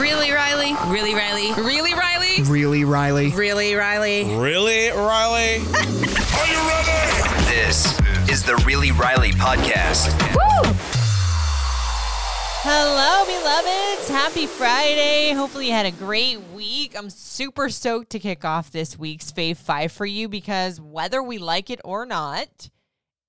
Really, Riley? Really, Riley? Really, Riley? Really, Riley? Really, Riley? Really, Riley? Are you ready? This is the Really Riley podcast. Woo! Hello, beloveds. Happy Friday. Hopefully, you had a great week. I'm super stoked to kick off this week's Fave 5 for you because whether we like it or not,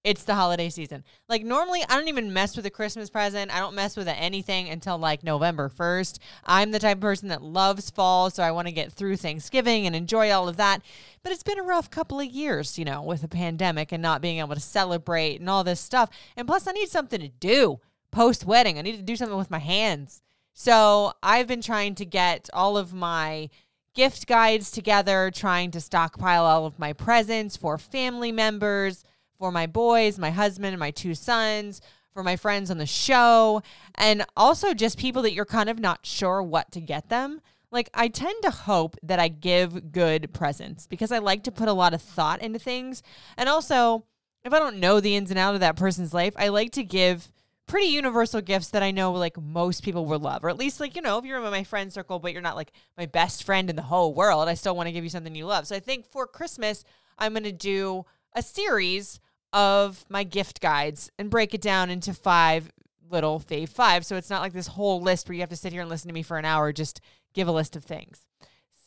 it's the holiday season. Like normally I don't even mess with a Christmas present. I don't mess with anything until like November 1st. I'm the type of person that loves fall, so I want to get through Thanksgiving and enjoy all of that. But it's been a rough couple of years, you know, with the pandemic and not being able to celebrate and all this stuff. And plus I need something to do post wedding. I need to do something with my hands. So, I've been trying to get all of my gift guides together, trying to stockpile all of my presents for family members for my boys, my husband, and my two sons, for my friends on the show, and also just people that you're kind of not sure what to get them. Like, I tend to hope that I give good presents because I like to put a lot of thought into things. And also, if I don't know the ins and outs of that person's life, I like to give pretty universal gifts that I know like most people will love. Or at least like, you know, if you're in my friend circle, but you're not like my best friend in the whole world, I still want to give you something you love. So I think for Christmas, I'm going to do a series of my gift guides and break it down into five little fave five. So it's not like this whole list where you have to sit here and listen to me for an hour, just give a list of things.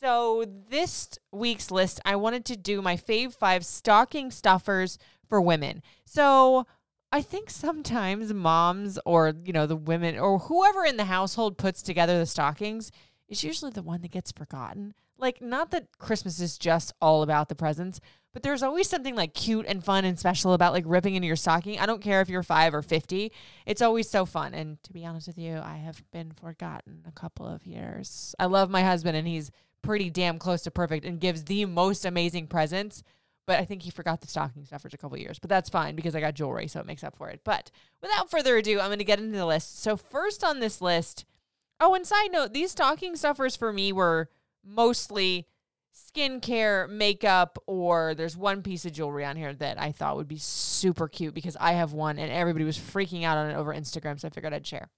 So this week's list, I wanted to do my fave five stocking stuffers for women. So I think sometimes moms or, you know, the women or whoever in the household puts together the stockings is usually the one that gets forgotten. Like, not that Christmas is just all about the presents, but there's always something like cute and fun and special about like ripping into your stocking. I don't care if you're five or 50, it's always so fun. And to be honest with you, I have been forgotten a couple of years. I love my husband and he's pretty damn close to perfect and gives the most amazing presents. But I think he forgot the stocking stuffers a couple years. But that's fine because I got jewelry, so it makes up for it. But without further ado, I'm going to get into the list. So, first on this list, oh, and side note, these stocking stuffers for me were mostly skincare, makeup, or there's one piece of jewelry on here that I thought would be super cute because I have one and everybody was freaking out on it over Instagram, so I figured I'd share.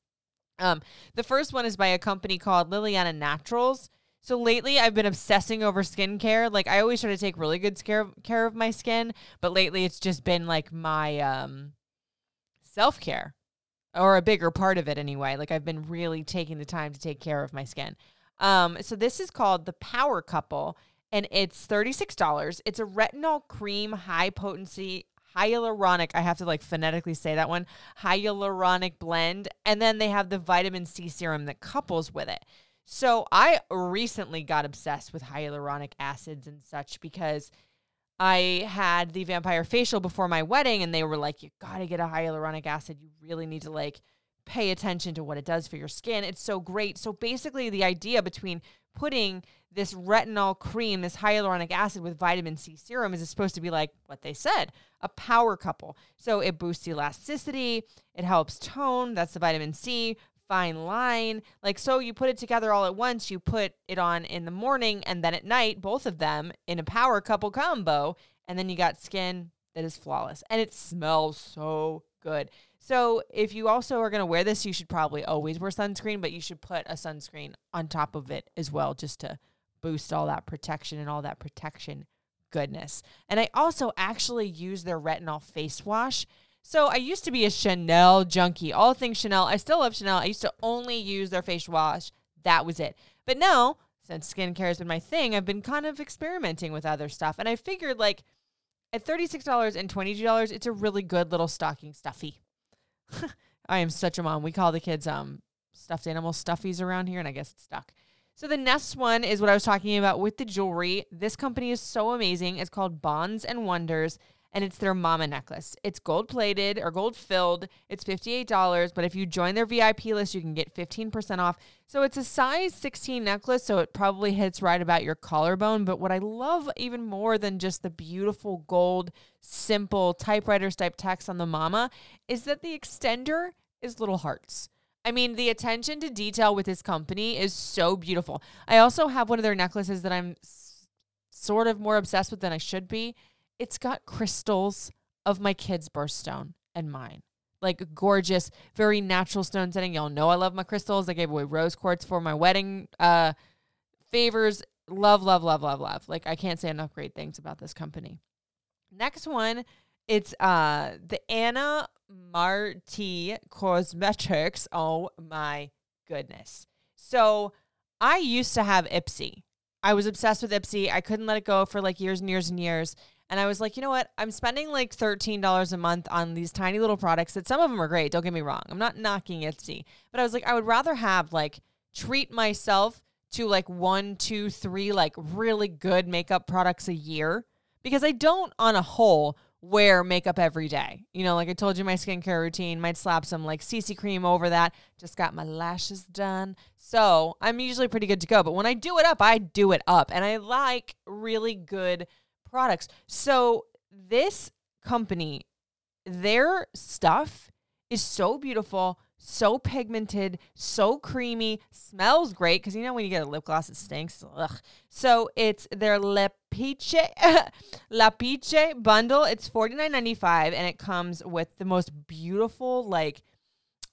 Um, the first one is by a company called Lilyana Naturals. So lately, I've been obsessing over skincare. Like I always try to take really good care care of my skin, but lately it's just been like my um, self care, or a bigger part of it anyway. Like I've been really taking the time to take care of my skin. Um, so this is called the Power Couple, and it's $36. It's a retinol cream, high potency, hyaluronic. I have to like phonetically say that one hyaluronic blend. And then they have the vitamin C serum that couples with it. So I recently got obsessed with hyaluronic acids and such because I had the vampire facial before my wedding and they were like, you got to get a hyaluronic acid. You really need to like pay attention to what it does for your skin. It's so great. So basically, the idea between putting this retinol cream, this hyaluronic acid with vitamin C serum is supposed to be like what they said, a power couple. So it boosts elasticity, it helps tone, that's the vitamin C, fine line. Like so you put it together all at once, you put it on in the morning and then at night, both of them in a power couple combo, and then you got skin that is flawless and it smells so good. So if you also are going to wear this, you should probably always wear sunscreen, but you should put a sunscreen on top of it as well just to boost all that protection and all that protection goodness. And I also actually use their retinol face wash. So I used to be a Chanel junkie, all things Chanel. I still love Chanel. I used to only use their face wash. That was it. But now, since skincare has been my thing, I've been kind of experimenting with other stuff. And I figured like at $36 and $22, it's a really good little stocking stuffy. I am such a mom. We call the kids um stuffed animal stuffies around here, and I guess it's stuck. So the next one is what I was talking about with the jewelry. This company is so amazing. It's called Bonds and Wonders, and it's their mama necklace. It's gold plated or gold filled. It's $58, but if you join their VIP list, you can get 15% off. So it's a size 16 necklace, so it probably hits right about your collarbone. But what I love even more than just the beautiful gold, simple typewriter type text on the mama is that the extender is little hearts. I mean, the attention to detail with this company is so beautiful. I also have one of their necklaces that I'm sort of more obsessed with than I should be. It's got crystals of my kid's birthstone and mine. Like gorgeous, very natural stone setting. Y'all know I love my crystals. I gave away rose quartz for my wedding uh, favors. Love, love, love, love, love. Like I can't say enough great things about this company. Next one, it's uh the Anna Marti Cosmetics. Oh my goodness. So I used to have Ipsy. I was obsessed with Ipsy. I couldn't let it go for like years and years and years. And I was like, you know what? I'm spending like $13 a month on these tiny little products that some of them are great. Don't get me wrong. I'm not knocking Ipsy. But I was like, I would rather have like treat myself to like one, two, three, like really good makeup products a year because I don't on a whole wear makeup every day. You know, like I told you, my skincare routine might slap some like CC cream over that. Just got my lashes done. So I'm usually pretty good to go. But when I do it up, I do it up. And I like really good products. So this company, their stuff is so beautiful, so pigmented, so creamy, smells great because you know when you get a lip gloss it stinks. Ugh. So it's their La Piche La Piche bundle. It's forty nine ninety five and it comes with the most beautiful like.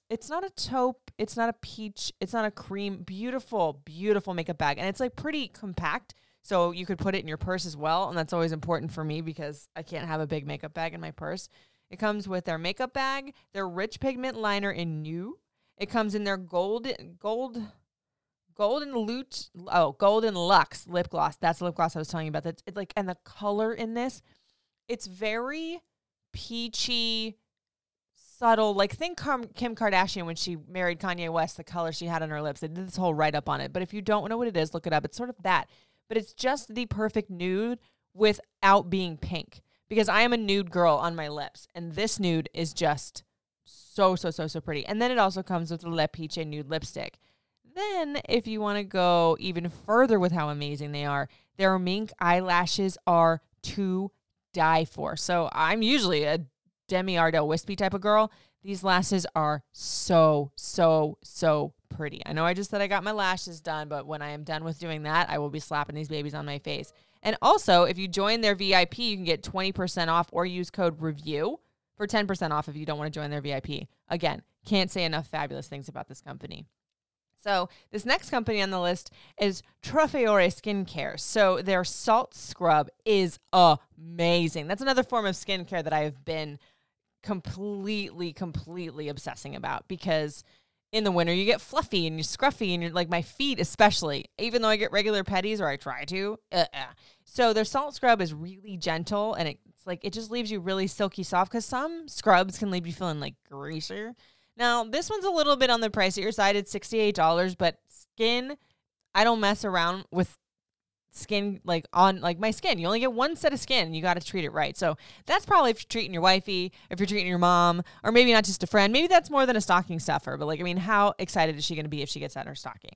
It's not a taupe. It's not a peach. It's not a cream. Beautiful, beautiful makeup bag, and it's like pretty compact. So you could put it in your purse as well, and that's always important for me because I can't have a big makeup bag in my purse. It comes with their makeup bag, their rich pigment liner in new. It comes in their gold gold golden loot oh golden luxe lip gloss. That's the lip gloss I was telling you about. That's it, like and the color in this, it's very peachy, subtle. Like think Kim Kardashian when she married Kanye West. The color she had on her lips. They did this whole write up on it. But if you don't know what it is, look it up. It's sort of that, but it's just the perfect nude without being pink because I am a nude girl on my lips, and this nude is just so so so so pretty. And then it also comes with the Le Peach nude lipstick. Then, if you want to go even further with how amazing they are, their mink eyelashes are to die for. So I'm usually a Demi Ardo wispy type of girl. These lashes are so so so pretty. I know I just said I got my lashes done, but when I am done with doing that, I will be slapping these babies on my face. And also, if you join their VIP, you can get 20% off or use code REVIEW for 10% off if you don't want to join their VIP. Again, can't say enough fabulous things about this company. So, this next company on the list is Trofeore Skincare. So, their salt scrub is amazing. That's another form of skincare that I have been completely, completely obsessing about because in the winter you get fluffy and you're scruffy and you're like my feet especially even though i get regular petties or i try to uh-uh. so their salt scrub is really gentle and it's like it just leaves you really silky soft because some scrubs can leave you feeling like greasier now this one's a little bit on the pricier side it's $68 but skin i don't mess around with skin like on like my skin. You only get one set of skin and you got to treat it right. So that's probably if you're treating your wifey, if you're treating your mom, or maybe not just a friend. Maybe that's more than a stocking stuffer. But like, I mean, how excited is she going to be if she gets that in her stocking?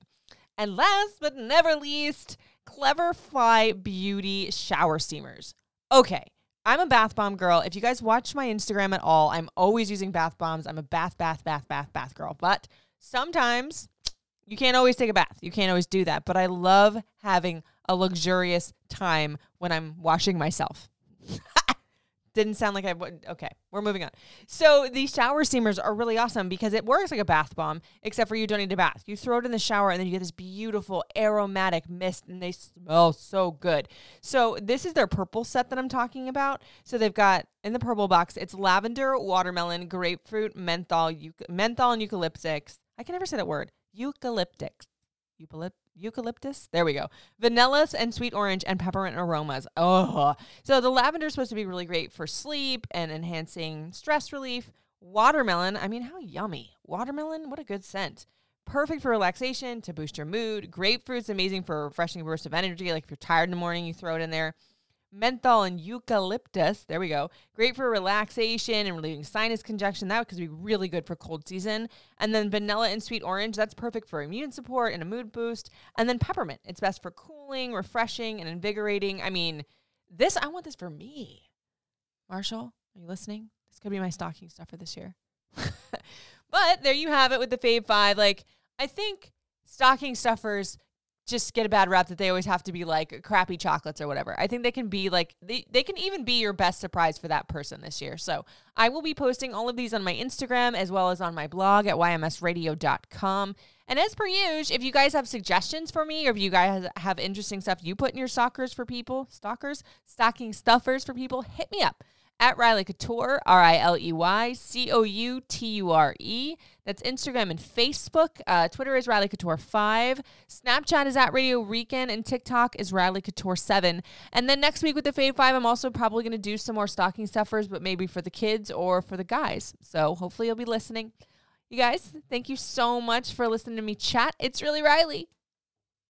And last but never least, Clever Fly Beauty shower steamers. Okay. I'm a bath bomb girl. If you guys watch my Instagram at all, I'm always using bath bombs. I'm a bath, bath, bath, bath, bath girl. But sometimes you can't always take a bath. You can't always do that. But I love having a luxurious time when I'm washing myself. Didn't sound like I would. Okay, we're moving on. So these shower steamers are really awesome because it works like a bath bomb, except for you don't need a bath. You throw it in the shower and then you get this beautiful aromatic mist and they smell so good. So this is their purple set that I'm talking about. So they've got in the purple box, it's lavender, watermelon, grapefruit, menthol, euc- menthol and eucalyptics. I can never say that word. Eucalyptics. Eucalypt- eucalyptus. There we go. Vanillas and sweet orange and peppermint aromas. Oh, so the lavender is supposed to be really great for sleep and enhancing stress relief. Watermelon. I mean, how yummy! Watermelon. What a good scent. Perfect for relaxation to boost your mood. Grapefruit's amazing for refreshing burst of energy. Like if you're tired in the morning, you throw it in there. Menthol and eucalyptus. There we go. Great for relaxation and relieving sinus congestion. That could be really good for cold season. And then vanilla and sweet orange. That's perfect for immune support and a mood boost. And then peppermint. It's best for cooling, refreshing, and invigorating. I mean, this, I want this for me. Marshall, are you listening? This could be my stocking stuffer this year. but there you have it with the Fave Five. Like, I think stocking stuffers just get a bad rap that they always have to be like crappy chocolates or whatever. I think they can be like they, they can even be your best surprise for that person this year. So I will be posting all of these on my Instagram as well as on my blog at ymsradio.com. And as per usual, if you guys have suggestions for me or if you guys have interesting stuff you put in your stalkers for people, stalkers, stocking stuffers for people, hit me up at Riley Couture, R I L E Y C O U T U R E. That's Instagram and Facebook. Uh, Twitter is Riley Couture 5. Snapchat is at Radio Recon, and TikTok is Riley Couture 7. And then next week with the Fave 5, I'm also probably going to do some more stocking stuffers, but maybe for the kids or for the guys. So hopefully you'll be listening. You guys, thank you so much for listening to me chat. It's really Riley.